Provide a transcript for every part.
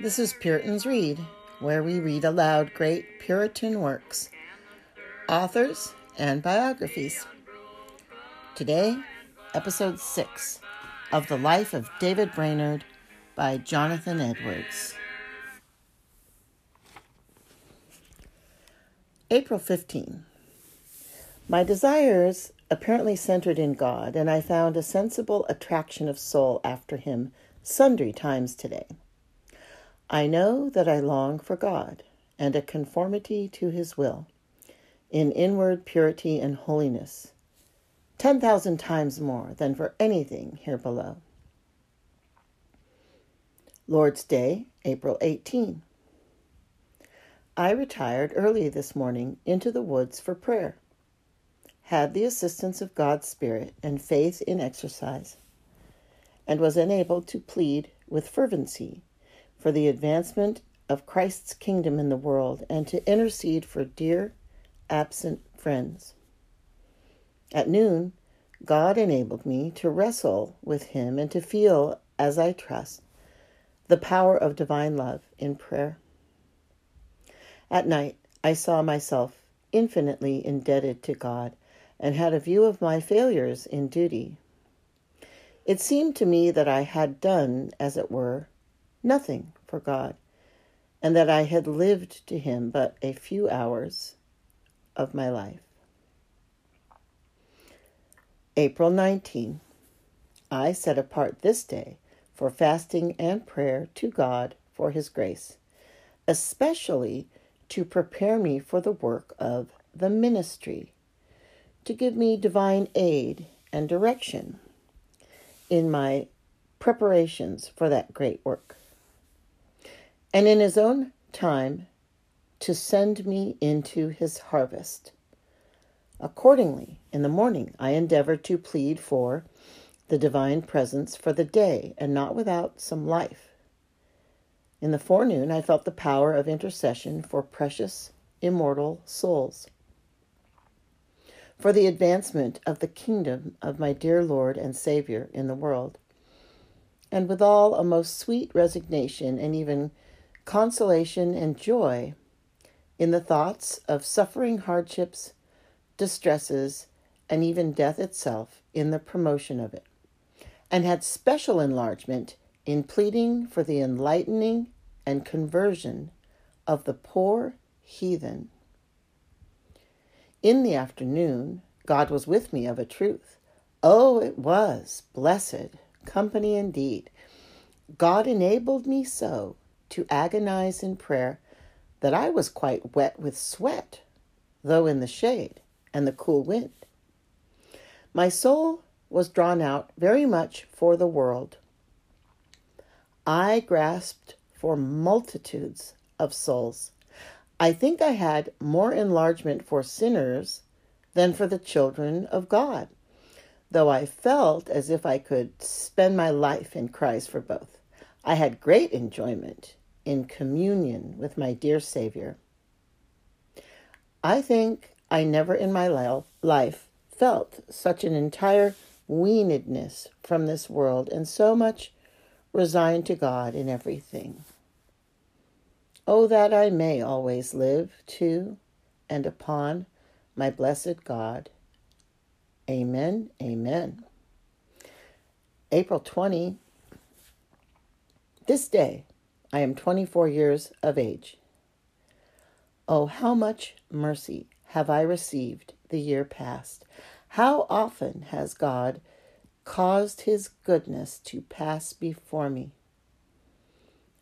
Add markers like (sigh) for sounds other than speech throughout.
Hi, this is Puritans Read, where we read aloud great Puritan works, authors, and biographies. Today, episode 6 of The Life of David Brainerd by Jonathan Edwards. April 15. My desires apparently centered in God, and I found a sensible attraction of soul after Him sundry times today. I know that I long for God and a conformity to His will, in inward purity and holiness, ten thousand times more than for anything here below. Lord's Day, April 18. I retired early this morning into the woods for prayer had the assistance of God's Spirit and faith in exercise, and was enabled to plead with fervency for the advancement of Christ's kingdom in the world and to intercede for dear, absent friends. At noon, God enabled me to wrestle with Him and to feel, as I trust, the power of divine love in prayer. At night, I saw myself infinitely indebted to God and had a view of my failures in duty. It seemed to me that I had done, as it were, nothing for God, and that I had lived to Him but a few hours of my life. April 19. I set apart this day for fasting and prayer to God for His grace, especially to prepare me for the work of the ministry to give me divine aid and direction in my preparations for that great work. And in his own time, to send me into his harvest. Accordingly, in the morning, I endeavored to plead for the divine presence for the day, and not without some life. In the forenoon, I felt the power of intercession for precious, immortal souls for the advancement of the kingdom of my dear Lord and Savior in the world. And withal a most sweet resignation and even consolation and joy in the thoughts of suffering hardships, distresses, and even death itself in the promotion of it, and had special enlargement in pleading for the enlightening and conversion of the poor heathen in the afternoon, God was with me of a truth. Oh, it was blessed company indeed. God enabled me so to agonize in prayer that I was quite wet with sweat, though in the shade and the cool wind. My soul was drawn out very much for the world. I grasped for multitudes of souls I think I had more enlargement for sinners than for the children of God, though I felt as if I could spend my life in Christ for both. I had great enjoyment in communion with my dear Savior. I think I never in my life felt such an entire weanedness from this world and so much resigned to God in everything. Oh, that I may always live to and upon my blessed God. Amen. Amen. April 20. This day I am 24 years of age. Oh, how much mercy have I received the year past! How often has God caused his goodness to pass before me!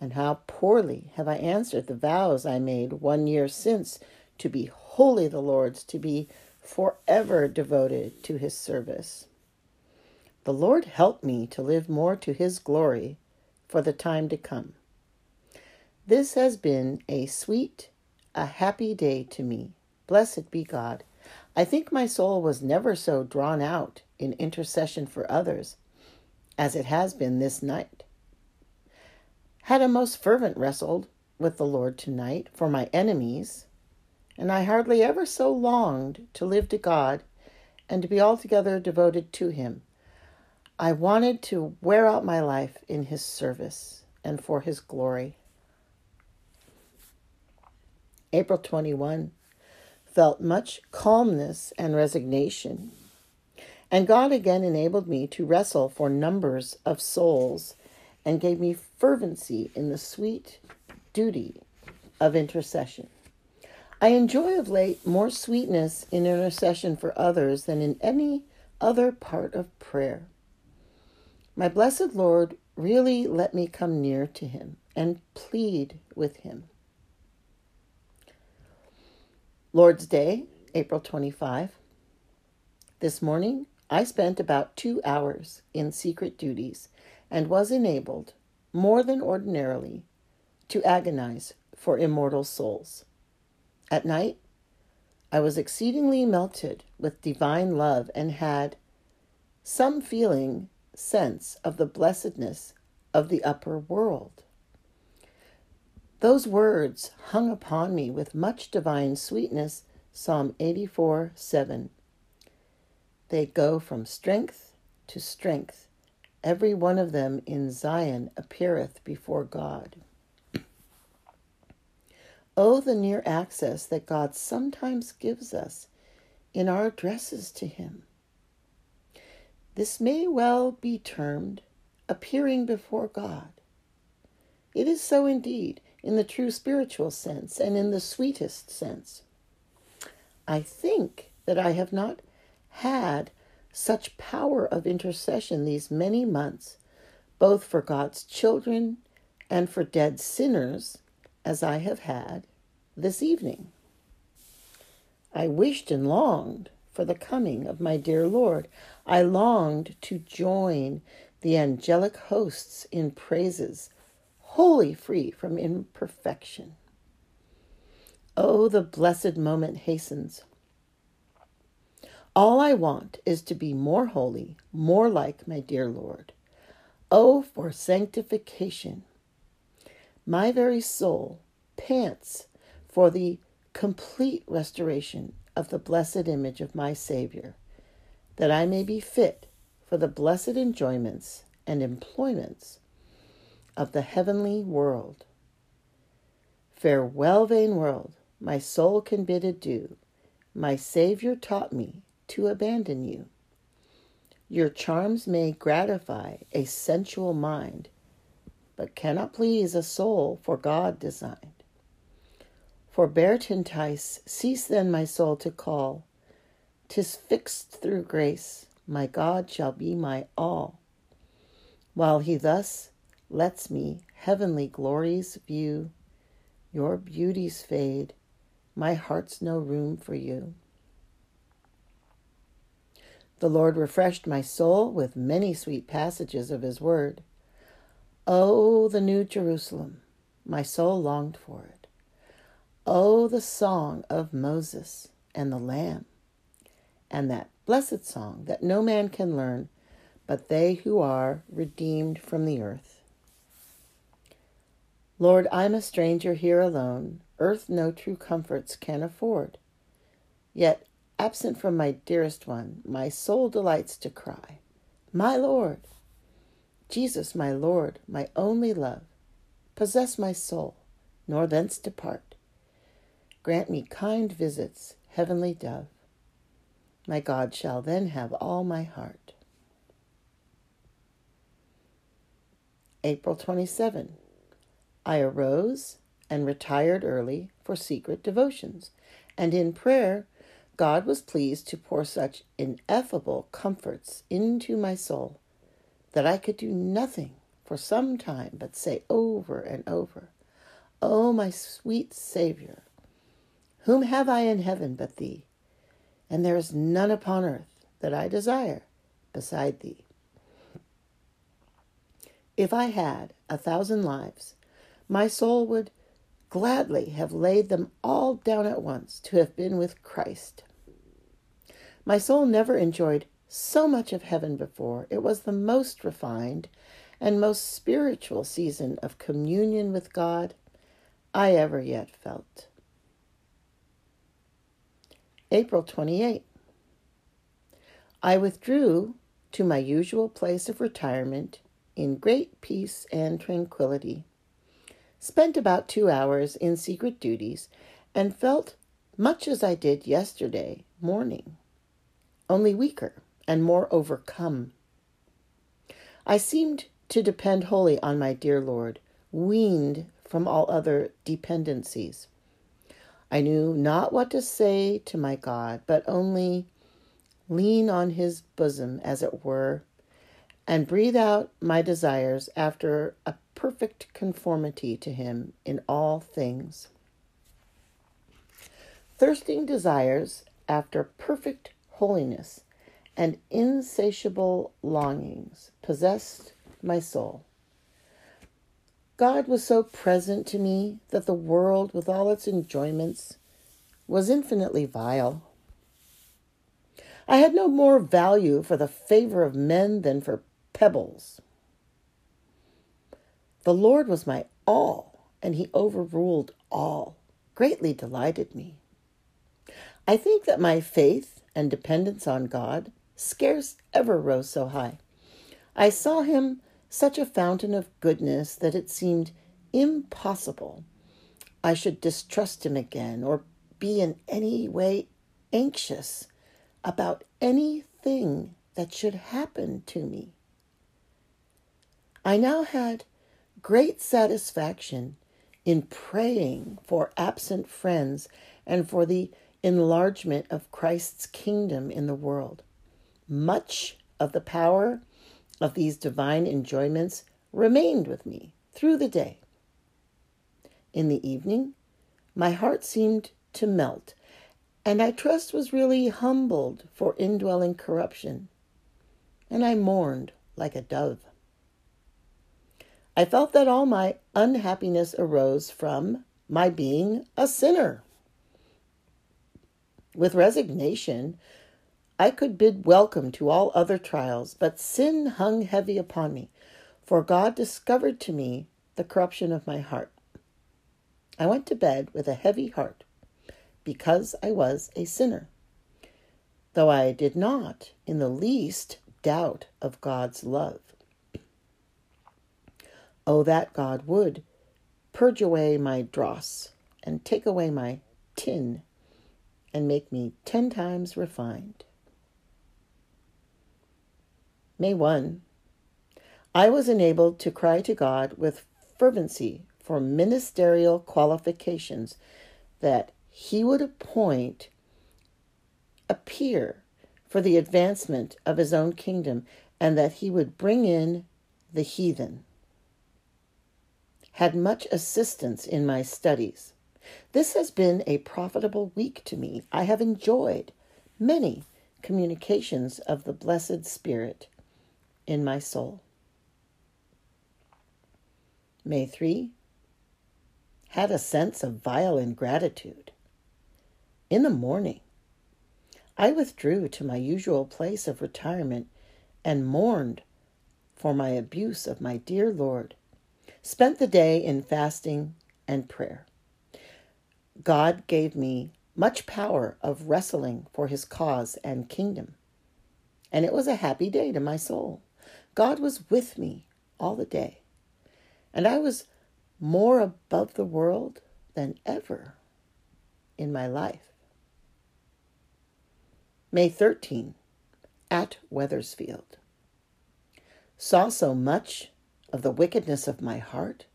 And how poorly have I answered the vows I made one year since to be wholly the Lord's, to be forever devoted to his service. The Lord help me to live more to his glory for the time to come. This has been a sweet, a happy day to me. Blessed be God. I think my soul was never so drawn out in intercession for others as it has been this night had a most fervent wrestled with the Lord tonight for my enemies, and I hardly ever so longed to live to God and to be altogether devoted to Him. I wanted to wear out my life in His service and for his glory. April 21 felt much calmness and resignation. And God again enabled me to wrestle for numbers of souls and gave me fervency in the sweet duty of intercession. I enjoy of late more sweetness in intercession for others than in any other part of prayer. My blessed Lord really let me come near to him and plead with him. Lord's Day, April 25. This morning, I spent about two hours in secret duties and was enabled, more than ordinarily, to agonize for immortal souls. At night, I was exceedingly melted with divine love and had some feeling sense of the blessedness of the upper world. Those words hung upon me with much divine sweetness. Psalm 84 7. They go from strength to strength. Every one of them in Zion appeareth before God. (clears throat) Oh, the near access that God sometimes gives us in our addresses to Him. This may well be termed appearing before God. It is so indeed in the true spiritual sense and in the sweetest sense. I think that I have not had such power of intercession these many months, both for God's children and for dead sinners, as I have had this evening. I wished and longed for the coming of my dear Lord. I longed to join the angelic hosts in praises wholly free from imperfection. Oh, the blessed moment hastens. All I want is to be more holy, more like my dear Lord. Oh, for sanctification! My very soul pants for the complete restoration of the blessed image of my Savior, that I may be fit for the blessed enjoyments and employments of the heavenly world. Farewell, vain world, my soul can bid adieu. My Saviour taught me to abandon you. Your charms may gratify a sensual mind, but cannot please a soul for God designed. Forbear to entice, cease then my soul to call. Tis fixed through grace, my God shall be my all. While he thus lets me heavenly glories view. Your beauties fade, my heart's no room for you. The Lord refreshed my soul with many sweet passages of his word. Oh, the new Jerusalem, my soul longed for it. Oh, the song of Moses and the Lamb, and that blessed song that no man can learn but they who are redeemed from the earth. Lord, I'm a stranger here alone, earth no true comforts can afford. Yet, absent from my dearest one, my soul delights to cry, My Lord! Jesus, my Lord, my only love, possess my soul, nor thence depart. Grant me kind visits, heavenly dove. My God shall then have all my heart. April 27. I arose and retired early for secret devotions, and in prayer, God was pleased to pour such ineffable comforts into my soul that I could do nothing for some time but say over and over, O oh, my sweet Saviour, whom have I in heaven but Thee? And there is none upon earth that I desire beside Thee. If I had a thousand lives, my soul would gladly have laid them all down at once to have been with Christ. My soul never enjoyed so much of heaven before. It was the most refined and most spiritual season of communion with God I ever yet felt. April 28. I withdrew to my usual place of retirement in great peace and tranquility. Spent about two hours in secret duties and felt much as I did yesterday morning, only weaker and more overcome. I seemed to depend wholly on my dear Lord, weaned from all other dependencies. I knew not what to say to my God, but only lean on his bosom, as it were, and breathe out my desires after a perfect conformity to him in all things. Thirsting desires after perfect holiness and insatiable longings possessed my soul. God was so present to me that the world, with all its enjoyments, was infinitely vile. I had no more value for the favor of men than for pebbles. The Lord was my all, and he overruled all, greatly delighted me. I think that my faith and dependence on God scarce ever rose so high. I saw him such a fountain of goodness that it seemed impossible I should distrust him again or be in any way anxious about anything that should happen to me. I now had great satisfaction in praying for absent friends and for the enlargement of Christ's kingdom in the world. Much of the power of these divine enjoyments remained with me through the day. In the evening, my heart seemed to melt, and I trust was really humbled for indwelling corruption, and I mourned like a dove. I felt that all my unhappiness arose from my being a sinner. With resignation, I could bid welcome to all other trials, but sin hung heavy upon me, for God discovered to me the corruption of my heart. I went to bed with a heavy heart, because I was a sinner, though I did not in the least doubt of God's love. Oh, that God would purge away my dross and take away my tin and make me ten times refined. May 1. I was enabled to cry to God with fervency for ministerial qualifications that He would appoint a peer for the advancement of His own kingdom and that He would bring in the heathen. Had much assistance in my studies. This has been a profitable week to me. I have enjoyed many communications of the blessed Spirit in my soul. May 3. Had a sense of vile ingratitude. In the morning, I withdrew to my usual place of retirement and mourned for my abuse of my dear Lord. Spent the day in fasting and prayer. God gave me much power of wrestling for his cause and kingdom, and it was a happy day to my soul. God was with me all the day. And I was more above the world than ever in my life. May 13, at Wethersfield. Saw so much of the wickedness of my heart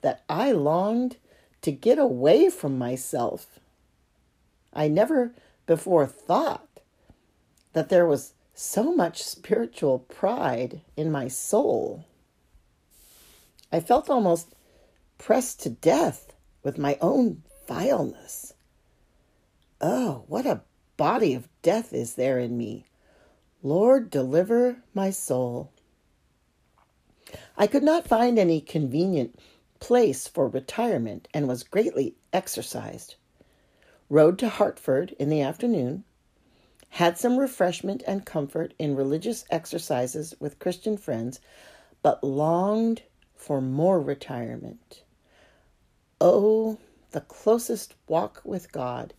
that I longed to get away from myself. I never before thought that there was so much spiritual pride in my soul. I felt almost pressed to death with my own vileness. Oh, what a body of death is there in me! Lord, deliver my soul. I could not find any convenient place for retirement and was greatly exercised. Rode to Hartford in the afternoon, had some refreshment and comfort in religious exercises with Christian friends, but longed for more retirement. Oh, the closest walk with God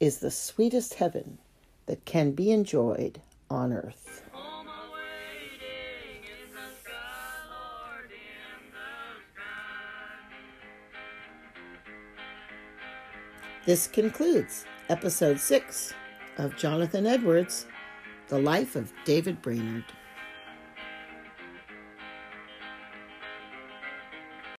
is the sweetest heaven that can be enjoyed on earth. This concludes episode six of Jonathan Edwards, The Life of David Brainerd.